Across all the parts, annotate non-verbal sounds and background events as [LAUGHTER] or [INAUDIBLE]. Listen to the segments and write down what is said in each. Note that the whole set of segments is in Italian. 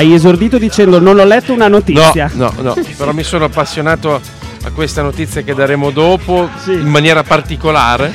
Hai esordito dicendo non ho letto una notizia. No, no, no, però mi sono appassionato a questa notizia che daremo dopo Sì. in maniera particolare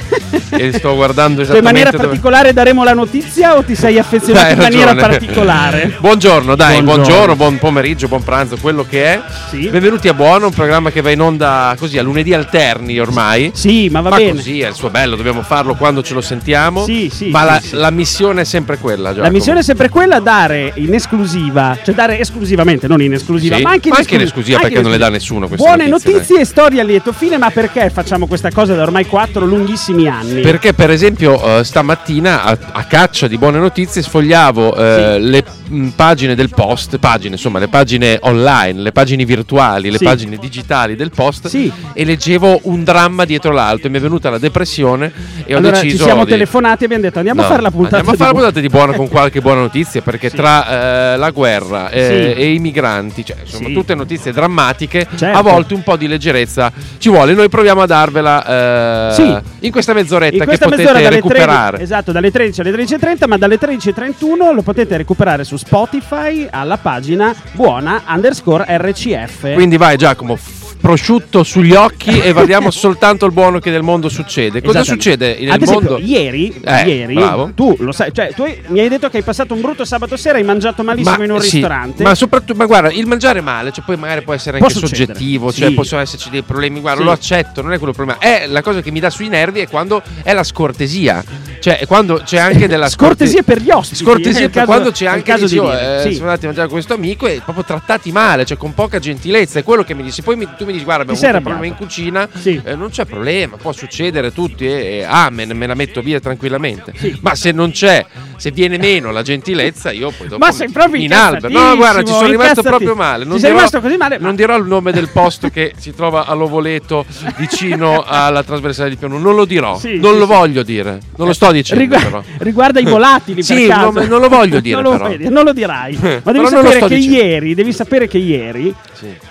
e sto guardando Cioè, in esattamente maniera dove- particolare daremo la notizia o ti sei affezionato Hai in maniera ragione. particolare? [LAUGHS] Buongiorno, dai, Buongiorno. buongiorno. buon pomeriggio, buon pranzo, quello che è. Sì. Benvenuti a Buono, un programma che va in onda così a lunedì alterni ormai. Sì, ma va ma bene. così è il suo bello, dobbiamo farlo quando ce lo sentiamo. Sì, sì, Ma la, la missione è sempre quella, Giacomo. La missione è sempre quella, dare in esclusiva, cioè dare esclusivamente, non in esclusiva, ma anche in ma anche in esclusiva, esclusiva, anche perché non le dà nessuno queste Buone notizie, notizie e storie a lieto fine, ma perché facciamo questa cosa da ormai quattro lunghissimi anni? Perché per esempio eh, stamattina a, a caccia di buone notizie sfogliavo eh, le mh, pagine del post, pagine insomma le pagine online, le pagine virtuali, le Sì. pagine digitali del post Sì. e leggevo un dramma dietro l'altro e mi è venuta la depressione e ho allora deciso ci siamo di... telefonati e abbiamo detto andiamo No, a fare la puntata Andiamo a fare la puntata di buona con qualche buona notizia perché Sì. tra eh, la guerra eh, Sì. e i migranti, cioè insomma Sì. tutte notizie drammatiche, Certo. a volte un po' di leggerezza ci vuole. Noi proviamo a darvela eh, Sì. in questa mezz'oretta in questa mezz'ora dalle recuperare. 13, esatto, dalle 13 alle 13.30, ma dalle 13.31 lo potete recuperare su Spotify alla pagina buona underscore RCF. Quindi vai Giacomo, prosciutto sugli occhi e guardiamo [LAUGHS] soltanto il buono che nel mondo succede. Cosa succede nel Ad esempio, mondo? ieri, Eh, ieri tu lo sai, cioè tu mi hai detto che hai passato un brutto sabato sera, hai mangiato malissimo in un sì, ristorante. ma soprattutto, ma guarda, il mangiare male, cioè poi magari può essere Può anche succedere, soggettivo, sì. cioè possono esserci dei problemi. Guarda, Sì. lo accetto, non è quello il problema. È la cosa che mi dà sui nervi è quando è la scortesia. Cioè, quando c'è anche della Scortesia per gli ospiti. Scortesia per quando c'è anche caso dici, di "Oh, dire, eh, siamo andati a mangiare con questo amico e proprio trattati male, cioè con poca gentilezza. È quello che mi dici. Poi mi- tu mi dici, guarda, abbiamo avuto un problema in cucina, Sì. eh, non c'è problema, può succedere a tutti e, e amen, me la metto via tranquillamente. Sì. Ma se non c'è, se viene meno la gentilezza, io poi dopo Ma sei proprio in alba. No, guarda, ci sono rimasto proprio male. Non sei dirò, rimasto così male? ma- non dirò il nome del posto che si trova a Lovoleto, [LAUGHS] vicino alla trasversale di Piano. Non lo dirò, Sì, non lo voglio dire, non lo sto dicendo. Rigu- riguarda i volatili Sì, non- non lo voglio dire, [LAUGHS] non, lo dire, non lo dirai ma [LAUGHS] devi sapere che dicendo. ieri devi sapere che ieri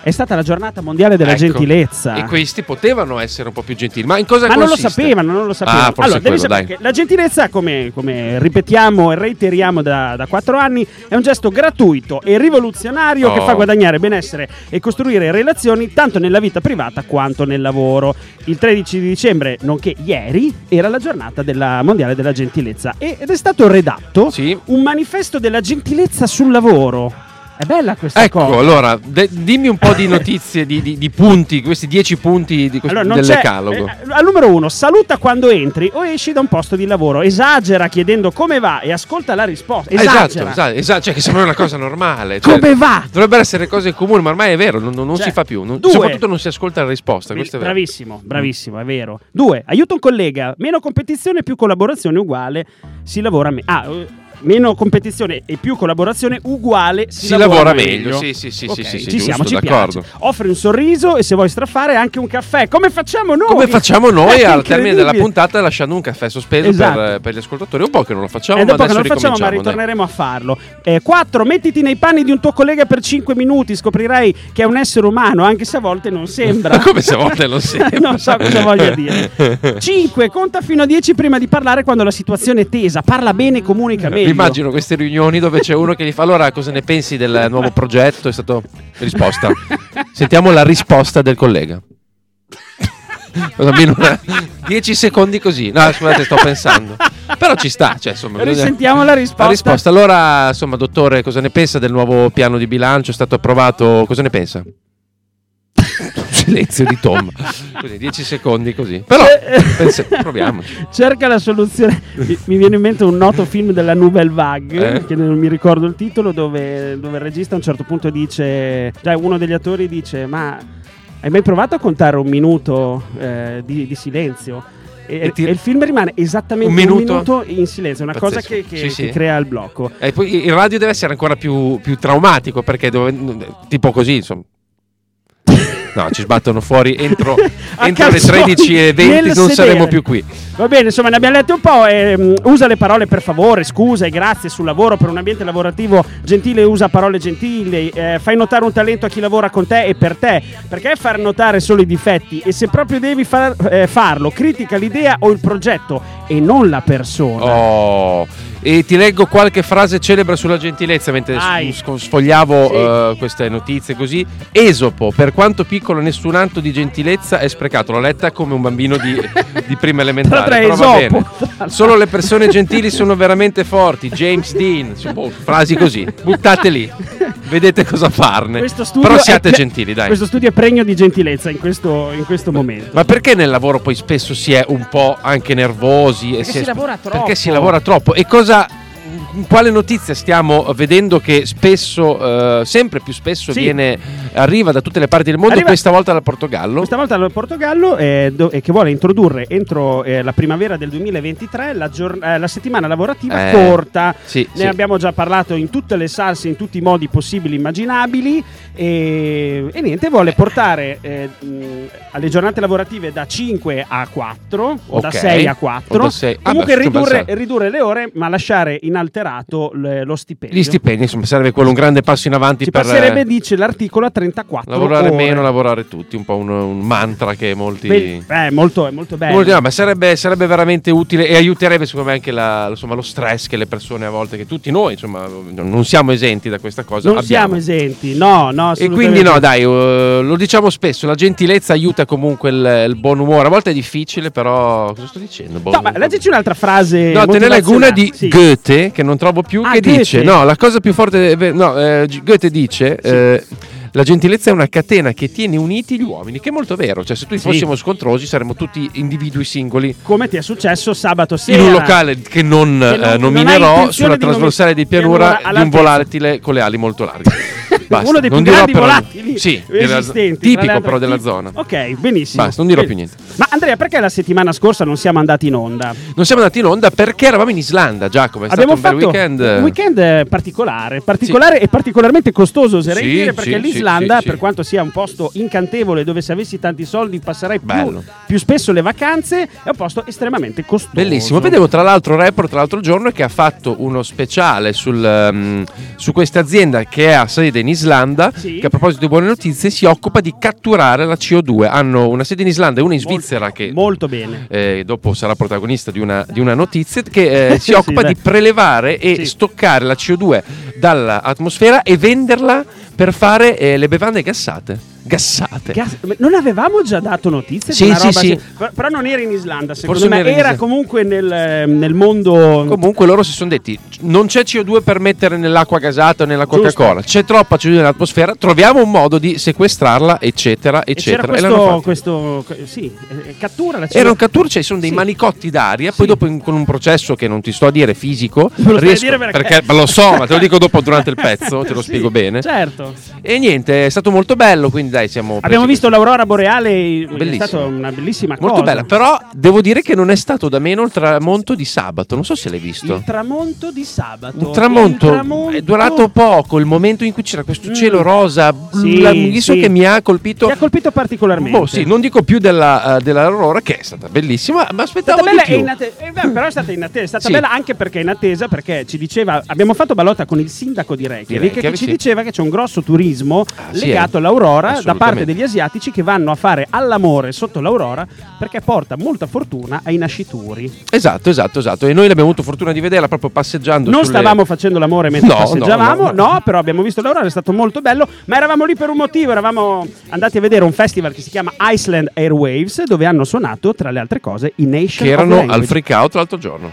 è stata la giornata mondiale della Ecco. gentilezza E questi potevano essere un po' più gentili. Ma in cosa ma non lo consiste? sapevano, non lo sapevano. Ah, allora, devi quello, sapere che la gentilezza, come, come ripetiamo e reiteriamo da, da quattro anni, è un gesto gratuito e rivoluzionario che Oh. fa guadagnare benessere e costruire relazioni tanto nella vita privata quanto nel lavoro. Il 13 di dicembre, nonché ieri, era la giornata della mondiale della gentilezza ed è stato redatto Sì. un manifesto della gentilezza sul lavoro. È bella questa Ecco, cosa. allora, de- dimmi un po' di notizie, di, di- di punti, questi dieci punti di questo, Allora, del decalogo. eh, al numero uno, saluta quando entri o esci da un posto di lavoro. Esagera chiedendo come va e ascolta la risposta. Esagera. Esatto, esatto, esatto, cioè che sembra una cosa normale. cioè, Come va? Dovrebbero essere cose comuni, ma ormai è vero, non, non Cioè, si fa più. non- soprattutto non si ascolta la risposta. Questo è vero. Bravissimo, bravissimo, è vero. Due, aiuta un collega. Meno competizione, più collaborazione uguale. Si lavora meglio. Ah, eh, meno competizione e più collaborazione uguale. Si, Si lavora meglio. Sì, sì, sì, Ok, sì, sì, ci siamo, giusto, ci d'accordo. piace. Offri un sorriso e se vuoi strafare anche un caffè. Come facciamo noi? Come facciamo noi È al termine della puntata lasciando un caffè sospeso Esatto. per, per gli ascoltatori? Un po' che non lo facciamo, E ma adesso non lo facciamo, ma ricominciamo, dai. ritorneremo a farlo. 4. mettiti nei panni di un tuo collega per 5 minuti. Scoprirai che è un essere umano, anche se a volte non sembra. [LAUGHS] Come se a volte non [LAUGHS] sembra. non so cosa voglia dire. [LAUGHS] 5. Conta fino a 10 prima di parlare quando la situazione è tesa. Parla bene, comunica meglio. Immagino queste riunioni dove c'è uno che gli fa allora cosa ne pensi del nuovo progetto? È stato risposta. [LAUGHS] Sentiamo la risposta del collega. Almeno una- 10 secondi così. No, scusate, sto pensando. Però ci sta, cioè, insomma, bisogna- Risentiamo la risposta. La risposta. Allora, insomma, dottore, cosa ne pensa del nuovo piano di bilancio? È stato approvato? Cosa ne pensa? Silenzio di tomba. [LAUGHS] Così, 10 secondi così. Però, [LAUGHS] pense- [LAUGHS] proviamoci. Cerca la soluzione. Mi, viene in mente un noto film della Nouvelle Vague, Eh? che non mi ricordo il titolo, dove, dove il regista a un certo punto dice, cioè uno degli attori dice, ma hai mai provato a contare un minuto eh, di, di silenzio? E, E ti- e il film rimane esattamente Un un minuto? minuto, in silenzio, una cosa Pazzesco. che, che- Sì, sì. che crea il blocco. E poi il radio deve essere ancora più, più traumatico perché dove- tipo così, insomma. No, ci sbattono fuori entro, [LAUGHS] entro le calzoni 13 e 20 nel non sedere. saremo più qui. Va bene, insomma, ne abbiamo lette un po'. ehm, usa le parole per favore, scusa e grazie sul lavoro per un ambiente lavorativo gentile. Usa parole gentili. eh, fai notare un talento a chi lavora con te e per te. Perché far notare solo i difetti? E se proprio devi far- eh, farlo, critica l'idea o il progetto e non la persona. Oh, E ti leggo qualche frase celebre sulla gentilezza mentre Vai. s- sfogliavo Sì. eh, queste notizie così. Esopo, per quanto piccolo nessun atto di gentilezza è sprecato. L'ho letta come un bambino di, [LAUGHS] di prima elementare. Però va bene. Solo le persone gentili sono veramente forti. James Dean, boh, frasi così. Buttate lì. Vedete cosa farne. Però siate pre- gentili, dai. Questo studio è pregno di gentilezza in questo, in questo momento. Ma perché nel lavoro poi spesso si è un po' anche nervosi? Perché è- si lavora troppo. Perché si lavora troppo. E cosa. In Quale notizia stiamo vedendo che spesso, eh, sempre più spesso, Sì. viene, arriva da tutte le parti del mondo, Arriva- questa volta dal Portogallo? Questa volta il Portogallo eh, do- eh, che vuole introdurre entro eh, la primavera del 2023 la, gior- eh, la settimana lavorativa Eh, corta. Sì, Ne sì. abbiamo già parlato in tutte le salse, in tutti i modi possibili e immaginabili. E, e niente, vuole portare alle giornate lavorative da 5 a 4 o da Ok. 6 a 4. O da sei- ah, Comunque beh, ridurre, ridurre le ore, ma lasciare inalterato le- lo stipendio. Gli stipendi, insomma, sarebbe quello un grande passo in avanti Ci per passerebbe, eh, dice l'articolo, a 34 lavorare ore. meno, lavorare tutti, un po' un, un mantra che molti... Beh, eh, molto, è molto bello. Molti- no, ma sarebbe, sarebbe veramente utile e aiuterebbe secondo me anche la- insomma, lo stress che le persone a volte, che tutti noi insomma, non siamo esenti da questa cosa. Non abbiamo. siamo esenti, no, no. E quindi no, dai, eh, lo diciamo spesso, la gentilezza aiuta comunque il, il buon umore. A volte è difficile, però cosa sto dicendo? Boh, No, ma leggici un'altra frase. No, te ne leggo una di. Sì. Goethe che non trovo più Ah, che Goethe. dice, no, la cosa più forte, no, eh, Goethe dice, eh, la gentilezza è una catena che tiene uniti gli uomini, che è molto vero, cioè se tutti Sì. fossimo scontrosi saremmo tutti individui singoli Come ti è successo sabato sera. in un locale che non, Che non- eh, non nominerò sulla trasversale di pianura, pianura di un volatile con le ali molto larghe. [LAUGHS] Basta, Uno dei più grandi volatili sì, esistenti. tipico però della zona. Ok, benissimo. Basta, non dirò più niente. Ma Andrea, perché la settimana scorsa non siamo andati in onda? Non siamo andati in onda perché eravamo in Islanda, Giacomo, è Abbiamo stato un bel fatto weekend. un weekend particolare, particolare e particolarmente costoso, oserei Sì, dire, perché sì, l'Islanda, sì, sì, per sì. quanto sia un posto incantevole dove se avessi tanti soldi passerei più, più spesso le vacanze, è un posto estremamente costoso. Bellissimo, vedevo tra l'altro report l'altro giorno che ha fatto uno speciale sul, ehm, su questa azienda che ha sede in Islanda, Sì. che a proposito di buone notizie si occupa di catturare la CO2. Hanno una sede in Islanda e una in Svizzera che Molto bene. eh, dopo sarà protagonista di una, di una notizia che eh, [LAUGHS] si Sì, occupa beh. di prelevare e Sì. stoccare la CO2 dall'atmosfera e venderla per fare eh, le bevande gassate. Gassate. Gas- non avevamo già dato notizie Sì, di una sì, roba sì. per- però non era in Islanda secondo Forse me era, comunque nel, nel mondo Comunque loro si sono detti non c'è CO2 per mettere nell'acqua gasata o nella Giusto. Coca-Cola, c'è troppa CO2 nell'atmosfera, troviamo un modo di sequestrarla, eccetera, e c'era eccetera. E questo, sì, eh, cattura la Era un cattura, cioè sono dei Sì. manicotti d'aria, Sì. poi dopo in- con un processo che non ti sto a dire fisico, lo riesco- dire perché- ma lo so, ma te lo dico dopo [LAUGHS] durante il pezzo, te lo Sì, spiego bene. certo E niente, è stato molto bello, quindi dai, siamo abbiamo visto l'aurora boreale è Bellissimo. stata una bellissima molto cosa bella, però devo dire che non è stato da meno il tramonto di sabato, non so se l'hai visto. il tramonto di sabato Un tramonto, Il tramonto- è durato poco, il momento in cui c'era questo Mm. cielo rosa Sì, lunghissimo sì. che mi ha colpito. ti ha colpito particolarmente Boh, sì, non dico più della, eh, dell'aurora, che è stata bellissima, ma È aspettavo stata bella di più. atte- eh, beh, però è stata in attesa, è stata Sì. bella anche perché è in attesa, perché ci diceva, abbiamo fatto ballotta con il sindaco di Reykjavik, che ci diceva che c'è un grosso turismo Ah, legato eh. all'aurora da parte degli asiatici che vanno a fare all'amore sotto l'aurora perché porta molta fortuna ai nascituri. Esatto, esatto, esatto. E noi abbiamo avuto fortuna di vederla proprio passeggiando. Non sulle- stavamo facendo l'amore mentre No, passeggiavamo, no, no, no. però abbiamo visto l'aurora, è stato molto bello, ma eravamo lì per un motivo, eravamo andati a vedere un festival che si chiama Iceland Airwaves, dove hanno suonato, tra le altre cose, i Nation che erano al freak out l'altro giorno.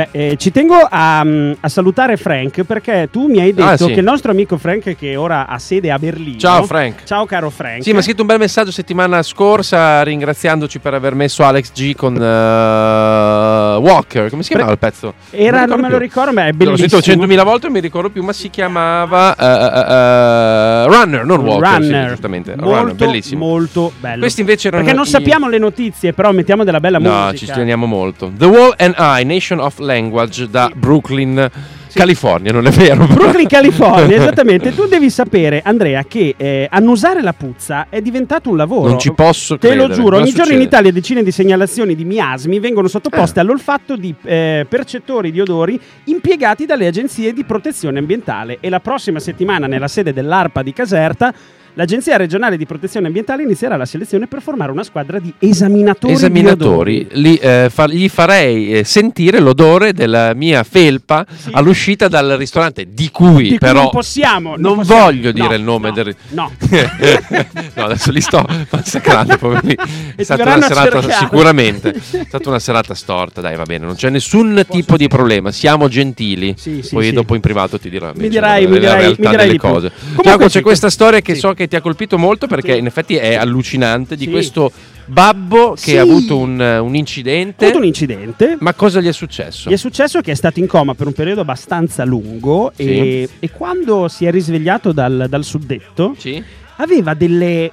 Beh, eh, ci tengo a, mm, a salutare Frank perché tu mi hai detto Ah, sì. che il nostro amico Frank, che ora ha sede a Berlino. Ciao, Frank. Ciao, caro Frank. Sì, mi ha scritto un bel messaggio settimana scorsa ringraziandoci per aver messo Alex G con eh, Walker. Come si chiamava il pezzo? Era, non me lo più. ricordo, ma è L'ho bellissimo. sentito 100.000 volte, non mi ricordo più, ma si chiamava eh, eh, Runner, non Walker. sì, Runner. giustamente. Molto, Runner, bellissimo. molto bello. Questi invece erano Perché non i- sappiamo le notizie, però mettiamo della bella No, musica. ci teniamo molto. The Wall and I, Nation of Language da Brooklyn, California, non è vero? Brooklyn, [LAUGHS] California, esattamente. Tu devi sapere, Andrea, che eh, annusare la puzza è diventato un lavoro. Non ci posso Te lo credere. giuro, Cosa ogni giorno in succede? Italia decine di segnalazioni di miasmi vengono sottoposte all'olfatto di eh, percettori di odori impiegati dalle agenzie di protezione ambientale. E la prossima settimana, nella sede dell'ARPA di Caserta, l'Agenzia regionale di protezione ambientale inizierà la selezione per formare una squadra di esaminatori. Esaminatori, li, eh, fa- gli farei eh, sentire l'odore della mia felpa Sì. all'uscita dal ristorante, di cui Di cui però non possiamo. non possiamo. voglio dire No, il nome no, del No. [LAUGHS] no, adesso li sto massacrando. poverini. [LAUGHS] È stata una serata cercare. sicuramente. È [LAUGHS] stata una serata storta, dai, va bene, non c'è nessun tipo di problema. Siamo gentili. Sì, sì, Poi dopo in privato ti dirò invece dirai- la, mi dirai- realtà mi dirai cose. Comunque Giacomo, c'è questa storia che so che ti ha colpito molto perché Sì. in effetti è allucinante di Sì. questo babbo che Sì. ha avuto un, un Ha incidente. avuto un incidente. Ma cosa gli è successo? Gli è successo che è stato in coma per un periodo abbastanza lungo e, e quando si è risvegliato dal, dal suddetto aveva delle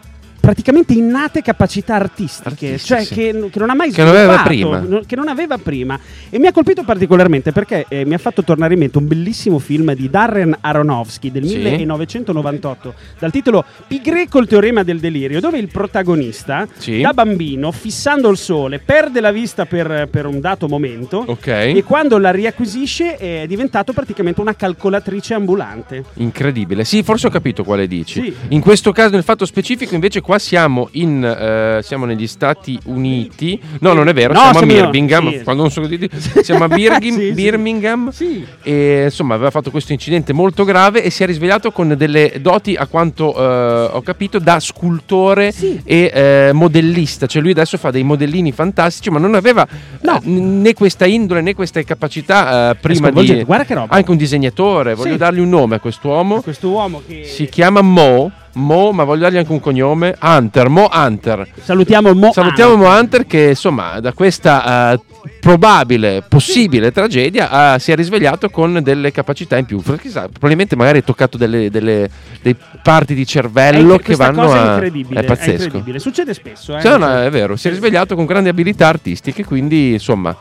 praticamente innate capacità artistiche, Artistiche, cioè che, che non ha mai Che non sviluppato, prima. no- che non aveva prima. E mi ha colpito particolarmente perché eh, mi ha fatto tornare in mente un bellissimo film di Darren Aronofsky del Sì. 1998 dal titolo Pigre col teorema del delirio, dove il protagonista Sì. da bambino, fissando il sole, perde la vista per, per un dato momento Ok. e quando la riacquisisce è diventato praticamente una calcolatrice ambulante. Incredibile. Sì, forse ho capito quale dici. Sì. In questo caso, nel fatto specifico, invece, qua siamo, in, eh, siamo negli Stati Uniti. No, non è vero, No, siamo a siamo Birmingham. sì. Quando non so cosa dire, [LAUGHS] siamo a Birghim- Sì. Birmingham. Sì. E insomma, aveva fatto questo incidente molto grave e si è risvegliato con delle doti, a quanto eh, ho capito, da scultore e eh, modellista. Cioè, lui adesso fa dei modellini fantastici, ma non aveva No. eh, né questa indole né queste capacità eh, prima di. Guarda che roba. Anche un disegnatore. Voglio dargli un nome a quest'uomo. Questo uomo che Si chiama Mo. Mo, ma voglio dargli anche un cognome. Hunter. Mo Hunter. salutiamo Mo Salutiamo Hunter. Mo Hunter che insomma da questa eh, probabile, possibile tragedia eh, si è risvegliato con delle capacità in più. Chissà, probabilmente magari ha toccato delle, delle- dei parti di È cervello incre- che vanno a... è incredibile, È pazzesco. incredibile. Succede spesso, eh. Sì, no, no, è vero, si è risvegliato con grandi abilità artistiche, quindi insomma...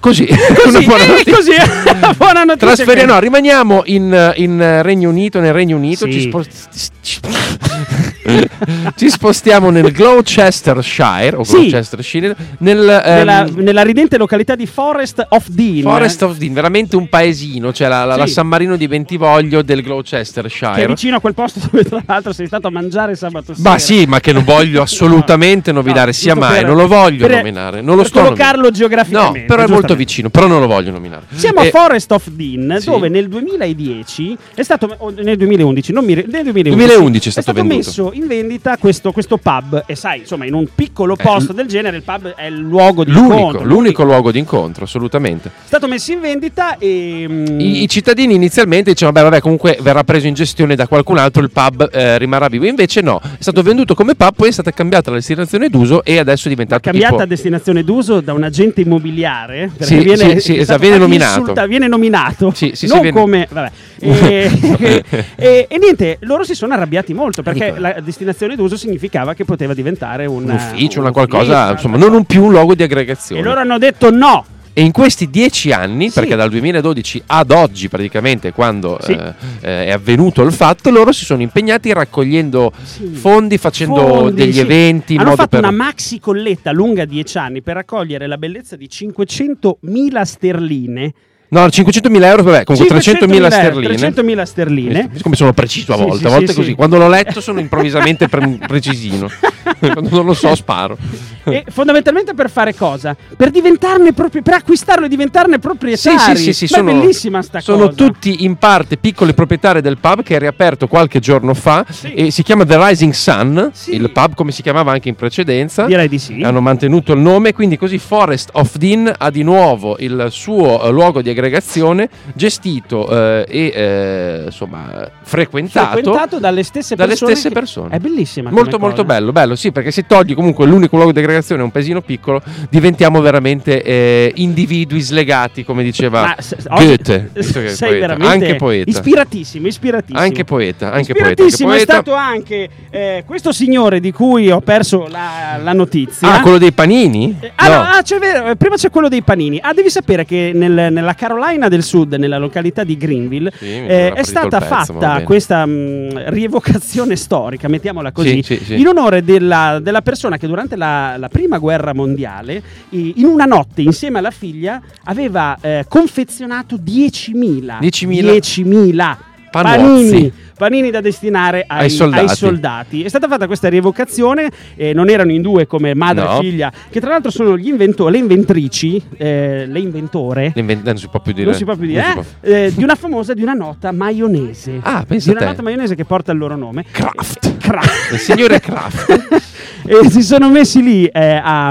Così, [LAUGHS] Così, buona eh, notizia. così, [LAUGHS] buona notizia. Trasferi- no, rimaniamo in, in Regno Unito, nel Regno Unito, Sì. ci, spost- [LAUGHS] ci- spostiamo nel Gloucestershire, o Sì. Gloucestershire, nel ehm, nella, nella ridente località di Forest of Dean. Forest of Dean, veramente un paesino, cioè la, la- la Sì. San Marino di Bentivoglio del che è Gloucestershire. vicino a quel posto dove tra l'altro sei stato a mangiare sabato sera. Ma sì, ma che non voglio assolutamente No, nominare, no, sia mai, per- non lo voglio per- nominare, non lo sto nominando. geograficamente, No, però è molto giustamente. vicino, però non lo voglio nominare. Siamo Eh, a Forest of Dean, sì. dove nel 2010 è stato nel 2011, non mi nel 2011, 2011 è stato venduto. messo in vendita questo, questo pub e sai, insomma, in un piccolo Eh, posto l- del genere il pub è il luogo di L'unico, incontro, l'unico luogo di incontro, assolutamente. È stato messo in vendita e mm, I, i cittadini inizialmente dicevano, beh, vabbè, comunque verrà preso in gestione da qualcun altro, il pub eh, rimarrà vivo. Invece no, è stato venduto come pub, poi è stata cambiata la destinazione d'uso e adesso è diventato cambiata tipo... destinazione d'uso da un agente immobiliare perché Sì, viene, sì, sì, esatto, viene nominato. insulta- viene nominato Sì, sì, non viene- come vabbè. [LAUGHS] e, e- [LAUGHS] e niente loro si sono arrabbiati molto perché Dico- la destinazione d'uso significava che poteva diventare un, un ufficio, una un qualcosa, insomma, non un più un luogo di e aggregazione. loro hanno detto no E in questi dieci anni, Sì. perché dal 2012 ad oggi praticamente, quando Sì. eh, eh, è avvenuto il fatto, loro si sono impegnati raccogliendo Sì. fondi, facendo Fondi, degli eventi. hanno fatto per... una maxi colletta lunga 10 anni per raccogliere la bellezza di 500.000 sterline No, 500.000 euro, vabbè, comunque 300.000 sterline. 300.000 sterline Come sono preciso a volte, sì, a volte sì, così. sì. Quando l'ho letto sono improvvisamente pre- precisino. [LAUGHS] [LAUGHS] Quando non lo so sparo. e fondamentalmente per fare cosa? Per diventarne propri- per acquistarlo e diventarne Sì, proprietari. sì, sì, sì, è sono, bellissima sta sono cosa. tutti in parte piccoli proprietari del pub che è riaperto qualche giorno fa Sì. e si chiama The Rising Sun, Sì. il pub come si chiamava anche in precedenza. Direi di sì. Hanno mantenuto il nome, quindi così Forest of Dean ha di nuovo il suo eh, luogo di aggregazione gestito eh, e eh, insomma frequentato, frequentato dalle stesse dalle persone. stesse che- persone. È bellissima. Molto molto cosa. bello, bello, sì, perché se togli comunque l'unico luogo di aggregazione un paesino piccolo, diventiamo veramente eh, individui slegati, come diceva Ma s- oggi- Goethe, [LAUGHS] è sei poeta. veramente anche poeta. ispiratissimo, ispiratissimo. Anche poeta, anche poeta, anche Ispiratissimo è stato anche eh, questo signore di cui ho perso la, la notizia. Ah, quello dei panini? Eh, Ah, No. no, ah, c'è vero, eh, prima c'è quello dei panini. Ah, devi sapere che nel- nella Carolina del Sud, nella località di Greenville, Sì, eh, è stata pezzo, fatta questa mh, rievocazione storica, mettiamola così, Sì, sì, in onore della, della persona che durante la, la prima guerra mondiale, in una notte, insieme alla figlia, aveva eh, confezionato 10.000 10.000 10.000 Panozzi. panini. Panini da destinare ai, Ai soldati. ai soldati. È stata fatta questa rievocazione, eh, non erano in due come madre No. e figlia, che tra l'altro sono gli invento- le inventrici, eh, le inventore. L'inven- non si può più dire. Non si può più dire, eh, può- eh, di una famosa, di una nota maionese. Ah, pensa Di una nota maionese che porta il loro nome. Kraft. Kraft. Il signore [LAUGHS] Kraft. e si sono messi lì eh, a,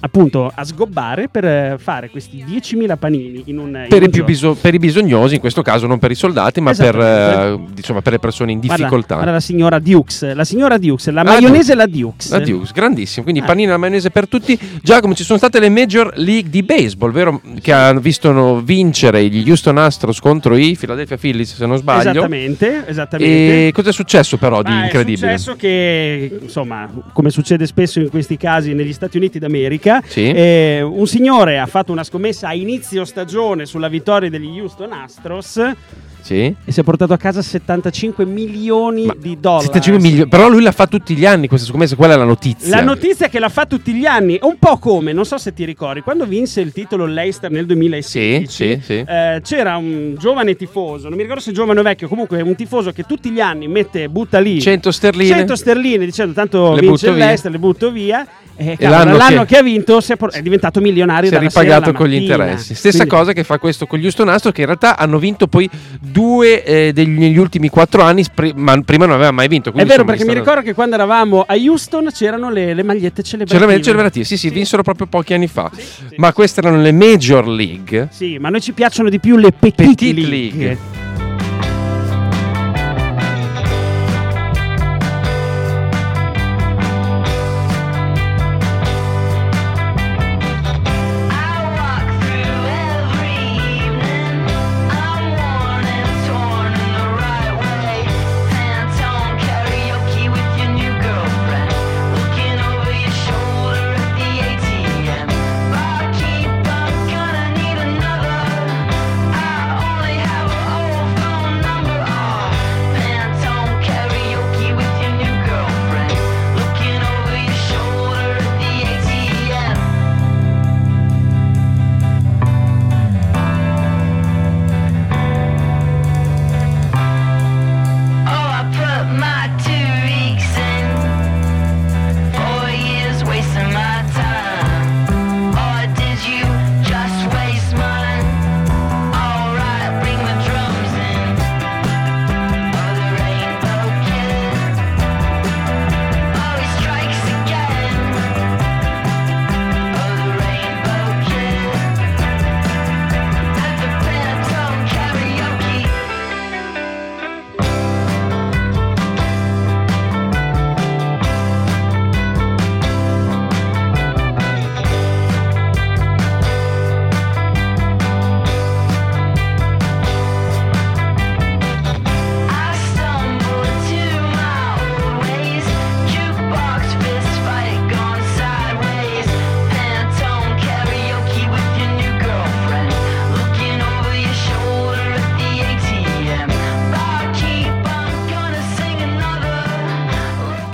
appunto a sgobbare per eh, fare questi 10.000 panini in un in Per un i, biso- per i bisognosi, in questo caso non per i soldati, ma per, Esattamente. eh, insomma, per le persone in Guarda- difficoltà. Guarda, la signora Dukes, la signora Dukes, la Ah, maionese e la Dukes. La Dukes, grandissimo. Quindi Ah. panini alla maionese per tutti. Giacomo, ci sono state le Major League di baseball, vero? Che hanno visto vincere gli Houston Astros contro i Philadelphia Phillies, se non sbaglio. Esattamente, esattamente. E cosa è successo però di Ma incredibile? È successo che, insomma, come succede spesso in questi casi negli Stati Uniti d'America, Sì. eh, un signore ha fatto una scommessa a inizio stagione sulla vittoria degli Houston Astros Sì. e si è portato a casa 75 milioni Ma di dollari. 75 milioni. Però lui la fa tutti gli anni questa scommessa, quella è la notizia. La notizia è che la fa tutti gli anni, un po' come, non so se ti ricordi, quando vinse il titolo Leicester nel 2016, Sì, sì, sì. eh, c'era un giovane tifoso, non mi ricordo se giovane o vecchio, comunque un tifoso che tutti gli anni mette, butta lì 100 sterline. 100 sterline dicendo tanto Le vince il. Leicester, le butto via. E, E cavolo, l'anno l'anno, che- che... ha vinto si è, por- è diventato milionario si è ripagato con gli mattina. interessi. Stessa Quindi- cosa che fa questo con gli Houston Astros, che in realtà hanno vinto poi due eh, degli, negli ultimi quattro anni, spri- ma prima non aveva mai vinto. È vero perché mi ricordo che quando eravamo a Houston c'erano le, le magliette celebrative. le celebrative, sì, sì, vinsero proprio pochi anni fa. Sì, sì. Ma queste erano le Major League. Sì, ma a noi ci piacciono di più le Petite, Petite League. League.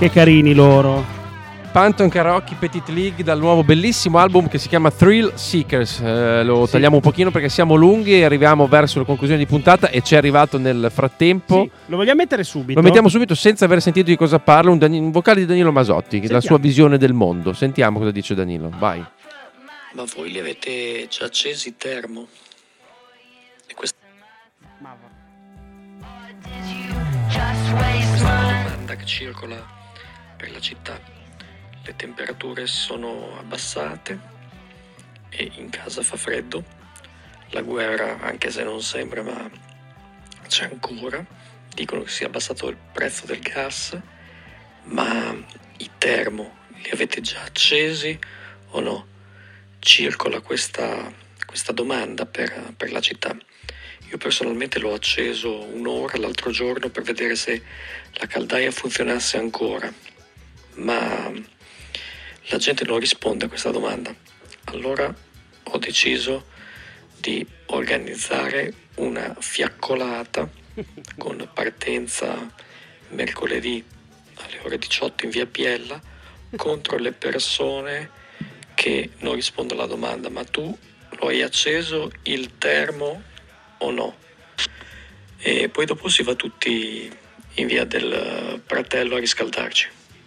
Che carini loro. Panton Karaoke Petit League dal nuovo bellissimo album che si chiama Thrill Seekers. Eh, lo tagliamo un pochino perché siamo lunghi e arriviamo verso la conclusione di puntata e ci è arrivato nel frattempo. Sì, lo vogliamo mettere subito. Lo mettiamo subito senza aver sentito di cosa parla un, Dani- un vocale di Danilo Masotti, la Sentiamo. sua visione del mondo. Sentiamo cosa dice Danilo. Vai. Ma voi li avete già accesi termo? E questa Ma va. My domanda che circola per la città. Le temperature sono abbassate e in casa fa freddo. La guerra, anche se non sembra, ma c'è ancora. Dicono che sia abbassato il prezzo del gas, ma i termo li avete già accesi o no? Circola questa, questa domanda per, per la città. Io personalmente l'ho acceso un'ora l'altro giorno per vedere se la caldaia funzionasse ancora, ma la gente non risponde a questa domanda. Allora ho deciso di organizzare una fiaccolata [LAUGHS] con partenza mercoledì alle ore 18 in via Biella [LAUGHS] contro le persone che non rispondono alla domanda ma tu lo hai acceso il termo o no? E poi dopo si va tutti in via del Pratello a riscaldarci.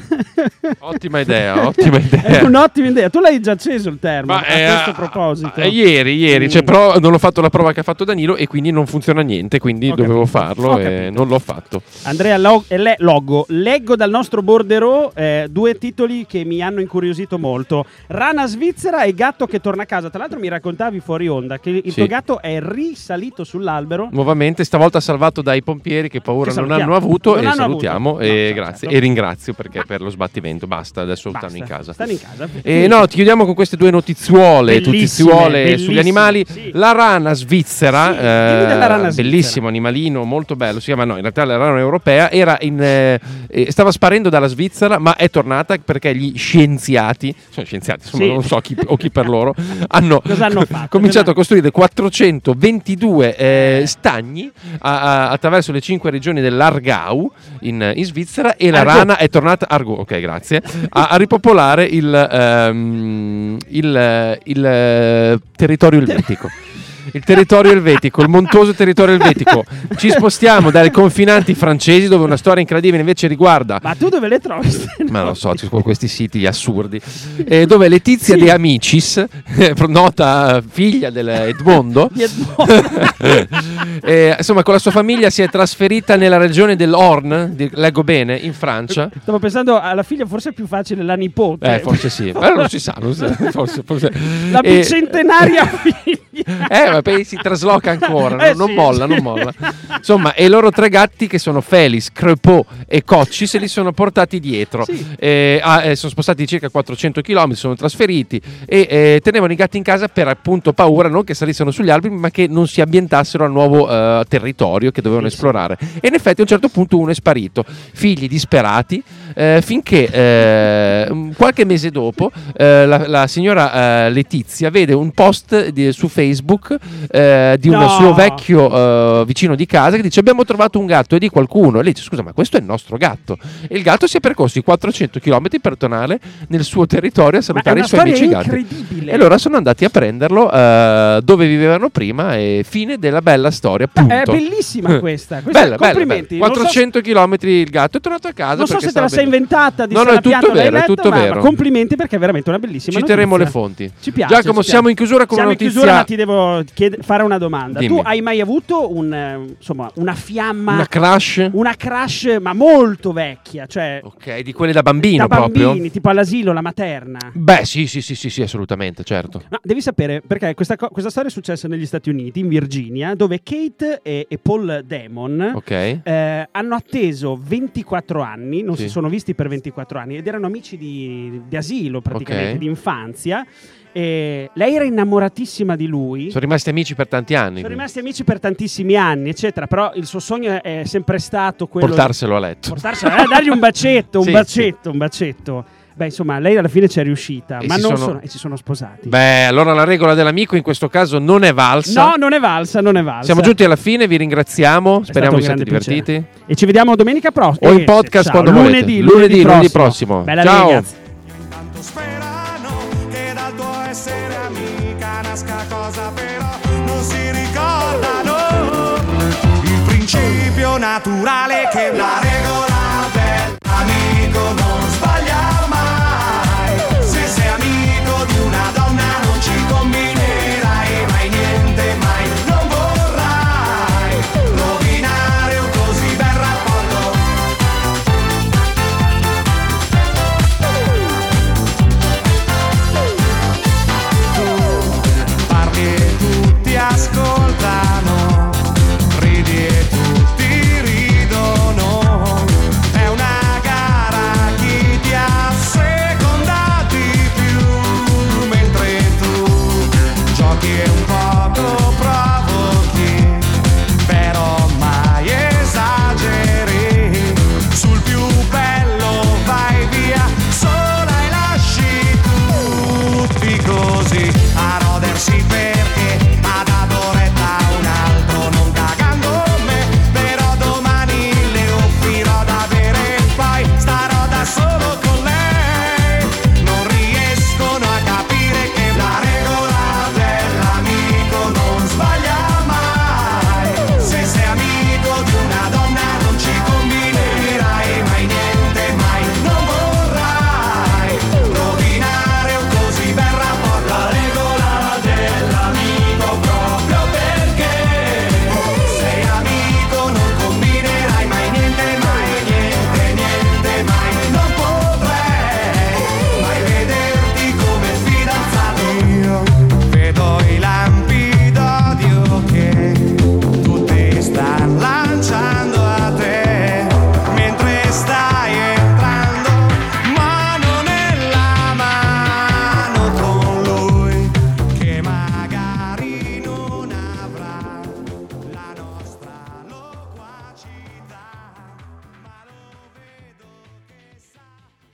[LAUGHS] Ottima idea, [LAUGHS] ottima È idea. un'ottima idea. Tu l'hai già acceso il termo Ma a è- questo proposito. eh, ieri, ieri, Mm. cioè, però non ho fatto la prova che ha fatto Danilo e quindi non funziona niente, quindi Ho dovevo capito, farlo ho e capito. non l'ho fatto. Andrea Lo- e le- Logo, leggo dal nostro borderò eh, due titoli che mi hanno incuriosito molto: Rana svizzera e gatto che torna a casa. Tra l'altro, mi raccontavi fuori onda che il Sì. tuo gatto è risalito sull'albero. Nuovamente, stavolta salvato dai pompieri che paura Che non hanno avuto Non e hanno salutiamo avuto. e No, grazie certo. e ringrazio perché per lo sbattimento basta, adesso Basta, stanno in casa. Stanno in casa. E no, ti chiudiamo con queste due notizuole, Bellissime, sugli animali. sì. La rana svizzera, Sì, della rana eh, svizzera. bellissimo animalino, molto bello. Si chiama no, in realtà la rana europea. Era in, eh, eh, stava sparendo dalla Svizzera, ma è tornata perché gli scienziati, sono scienziati, insomma, Sì. non so chi, o chi per loro, [LAUGHS] hanno, hanno [LAUGHS] cominciato a costruire 422 eh, stagni a- a- attraverso le cinque regioni dell'Argau in, in Svizzera e la Argò. rana è tornata Argò, ok grazie. A, a ripopolare il, ehm, il, il, eh, territorio [LAUGHS] elvetico il territorio elvetico, il montuoso territorio elvetico. Ci spostiamo dalle confinanti francesi, dove una storia incredibile invece riguarda Ma tu dove le trovi? ma lo so, ci sono questi siti assurdi. eh, dove Letizia Sì. De Amicis, nota figlia dell'Edmondo, [LAUGHS] eh, insomma, con la sua famiglia si è trasferita nella regione dell'Orne, di- leggo bene, in Francia. Stavo pensando alla figlia, forse è più facile la nipote. Eh, forse sì, ma non si sa, non si sa, forse, forse. La E- bicentenaria [LAUGHS] figlia. Eh, ma poi si trasloca [LAUGHS] ancora, non, Eh, non sì, molla, sì. non molla. Insomma, e i loro tre gatti che sono Felis, Crepeau e Cocci se li sono portati dietro. Sì. Eh, ah, eh, sono spostati circa 400 km, sono trasferiti e eh, tenevano i gatti in casa per appunto paura non che salissero sugli alberi, ma che non si ambientassero al nuovo eh, territorio che dovevano esplorare. E in effetti a un certo punto uno è sparito. Figli disperati, eh, finché eh, un- qualche mese dopo eh, la, la signora eh, Letizia vede un post di- su Facebook eh, di un No. suo vecchio eh, vicino di casa che dice abbiamo trovato un gatto e di qualcuno e lei dice scusa ma questo è il nostro gatto e il gatto si è percorso i 400 km per tornare nel suo territorio a salutare i suoi amici gatti e allora sono andati a prenderlo dove vivevano prima e fine della bella storia punto È bellissima questa. questa Bella, bella, complimenti. bella. So 400 km il gatto è tornato a casa Non so se te la stava sei inventata di No, no, è tutto l'hai vero, è letto, tutto ma- vero. ma complimenti perché è veramente una bellissima Ci terremo le fonti. Ci piace. Giacomo, ci siamo piace. in chiusura con Siamo una in notizia. chiusura, ma ti devo chied- fare una domanda. Dimmi. Tu hai mai avuto un, eh, insomma, una fiamma, Una crash? una crash, ma molto vecchia, cioè Ok, di quelle da bambino da proprio. bambini, tipo all'asilo, la materna? Beh, sì, sì, sì, sì, sì, assolutamente, certo. No, devi sapere perché questa, co- questa storia è successa negli Stati Uniti, in Virginia, dove Kate e, e Paul Damon Ok. eh, hanno atteso 24 anni, non Sì. si sono visti per 24 anni ed erano amici di, di asilo praticamente, Ok. di infanzia. E lei era innamoratissima di lui. Sono rimasti amici per tanti anni. Sono rimasti amici per tantissimi anni, eccetera. Però il suo sogno è sempre stato quello Portarselo a letto. portarselo, eh, dargli un bacetto, un [LAUGHS] Sì, bacetto, un bacetto. Beh, insomma, lei alla fine ci è riuscita, E ma si non sono- sono- e si sono sposati. Beh, allora la regola dell'amico in questo caso non è valsa. no, non è valsa, non è valsa. Siamo giunti alla fine, vi ringraziamo. È Speriamo vi siate piacere. divertiti. E ci vediamo domenica prossima. O in podcast quando volete. lunedì, Lunedì, lunedì prossimo. Bella Ciao. ragazzi. Tanto sperano che dal tuo essere amica nasca cosa però non si ricordano il principio naturale